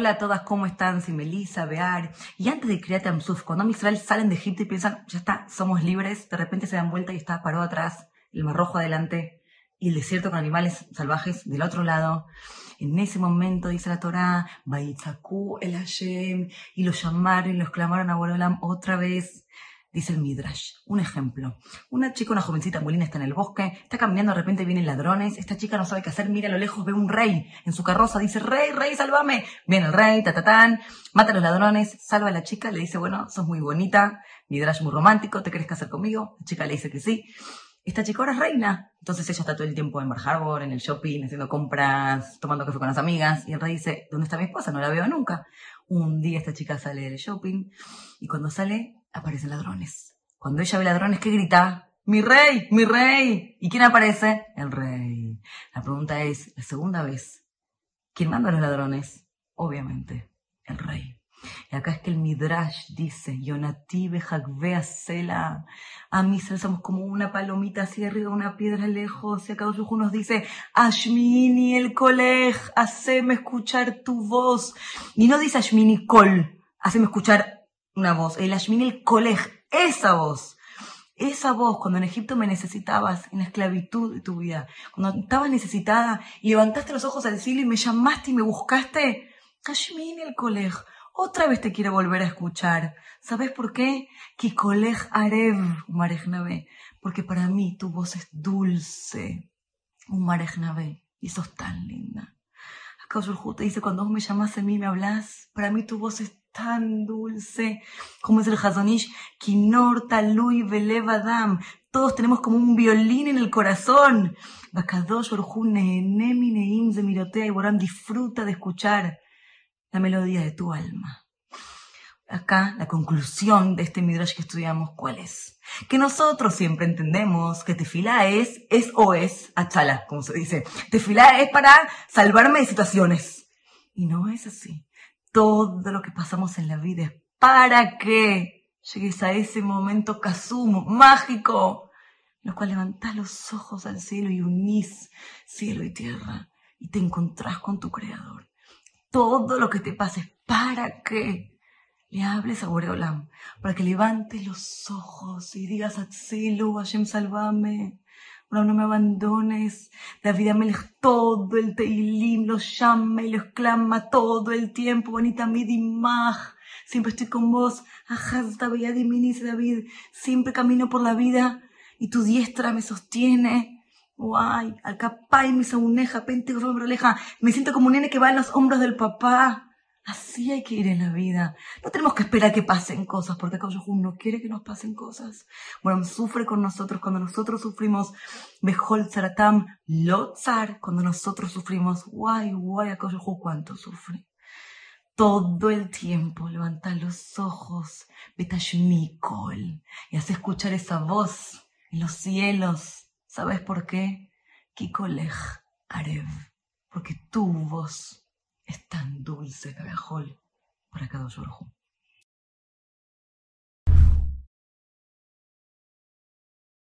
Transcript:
Hola a todas, ¿cómo están? Soy Melissa, Bear. Y antes de Kriyat Amsuf, cuando Israel salen de Egipto y piensan, ya está, somos libres, de repente se dan vuelta y está parado atrás, el mar rojo adelante y el desierto con animales salvajes del otro lado. En ese momento dice la Torá, Baitzaku el Hashem, y lo llamaron y los clamaron a Borolam otra vez. Dice el Midrash. Un ejemplo. Una chica, una jovencita muy linda, está en el bosque, está caminando, de repente vienen ladrones, esta chica no sabe qué hacer, mira a lo lejos, ve un rey en su carroza, dice, rey, rey, sálvame. Viene el rey, tatatán, mata a los ladrones, salva a la chica, le dice, bueno, sos muy bonita, Midrash muy romántico, ¿te querés casar conmigo? La chica le dice que sí. Esta chica ahora es reina. Entonces ella está todo el tiempo en Bar Harbor, en el shopping, haciendo compras, tomando café con las amigas. Y el rey dice, ¿dónde está mi esposa? No la veo nunca. Un día esta chica sale del shopping y cuando sale aparecen ladrones. Cuando ella ve ladrones, ¿qué grita? ¡Mi rey! ¡Mi rey! ¿Y quién aparece? El rey. La pregunta es, la segunda vez, ¿quién manda a los ladrones? Obviamente, el rey. Y acá es que el Midrash dice, Yonative Hagvea Sela. A mí somos como una palomita hacia arriba, una piedra lejos. Y acá Yuju nos dice, Ashmini el Kolej, haceme escuchar tu voz. Y no dice Ashmini Kol, haceme escuchar una voz, el Ashmin el Kolej, esa voz. Esa voz, cuando en Egipto me necesitabas, en la esclavitud de tu vida, cuando estabas necesitada y levantaste los ojos al cielo y me llamaste y me buscaste, Ashmin el Kolej, otra vez te quiero volver a escuchar. ¿Sabes por qué? Que Kolej Arev, Umarejnabe, porque para mí tu voz es dulce, Umarejnabe, y sos tan linda. Acá te dice, cuando vos me llamas a mí me hablas, para mí tu voz es tan dulce, como es el Hazonish, Kinor, Talui, Belevadam. Todos tenemos como un violín en el corazón. Bakadosh, Nemi, Neim, Zemirotea y Borán, disfruta de escuchar la melodía de tu alma. Acá la conclusión de este midrash que estudiamos, ¿cuál es? Que nosotros siempre entendemos que tefilá es, es o es, achala, como se dice. Tefilá es para salvarme de situaciones. Y no es así todo lo que pasamos en la vida es para que llegues a ese momento casumo, mágico, en el cual levantás los ojos al cielo y unís cielo y tierra y te encontrás con tu creador. Todo lo que te pase es para que le hables a Boreolam, para que levantes los ojos y digas a cielo, Hashem, salvame, no, me abandones. David Amelech todo el Teilim los llama y los clama todo el tiempo. Bonita Midimach. Siempre estoy con vos. David dice David. Siempre camino por la vida y tu diestra me sostiene. Guay, al capay mi sauneja, pente Me siento como un nene que va en los hombros del papá. Así hay que ir en la vida. No tenemos que esperar que pasen cosas, porque Akadoshun no quiere que nos pasen cosas. Bueno, sufre con nosotros cuando nosotros sufrimos Behol Zaratam Lotzar, cuando nosotros sufrimos, guay, guay, Akadoshun, cuánto sufre. Todo el tiempo levanta los ojos, Betashmikol, y hace escuchar esa voz en los cielos. ¿Sabes por qué? Kikolech Arev, porque tu voz es tan dulce, Cagajol, para cada orjo.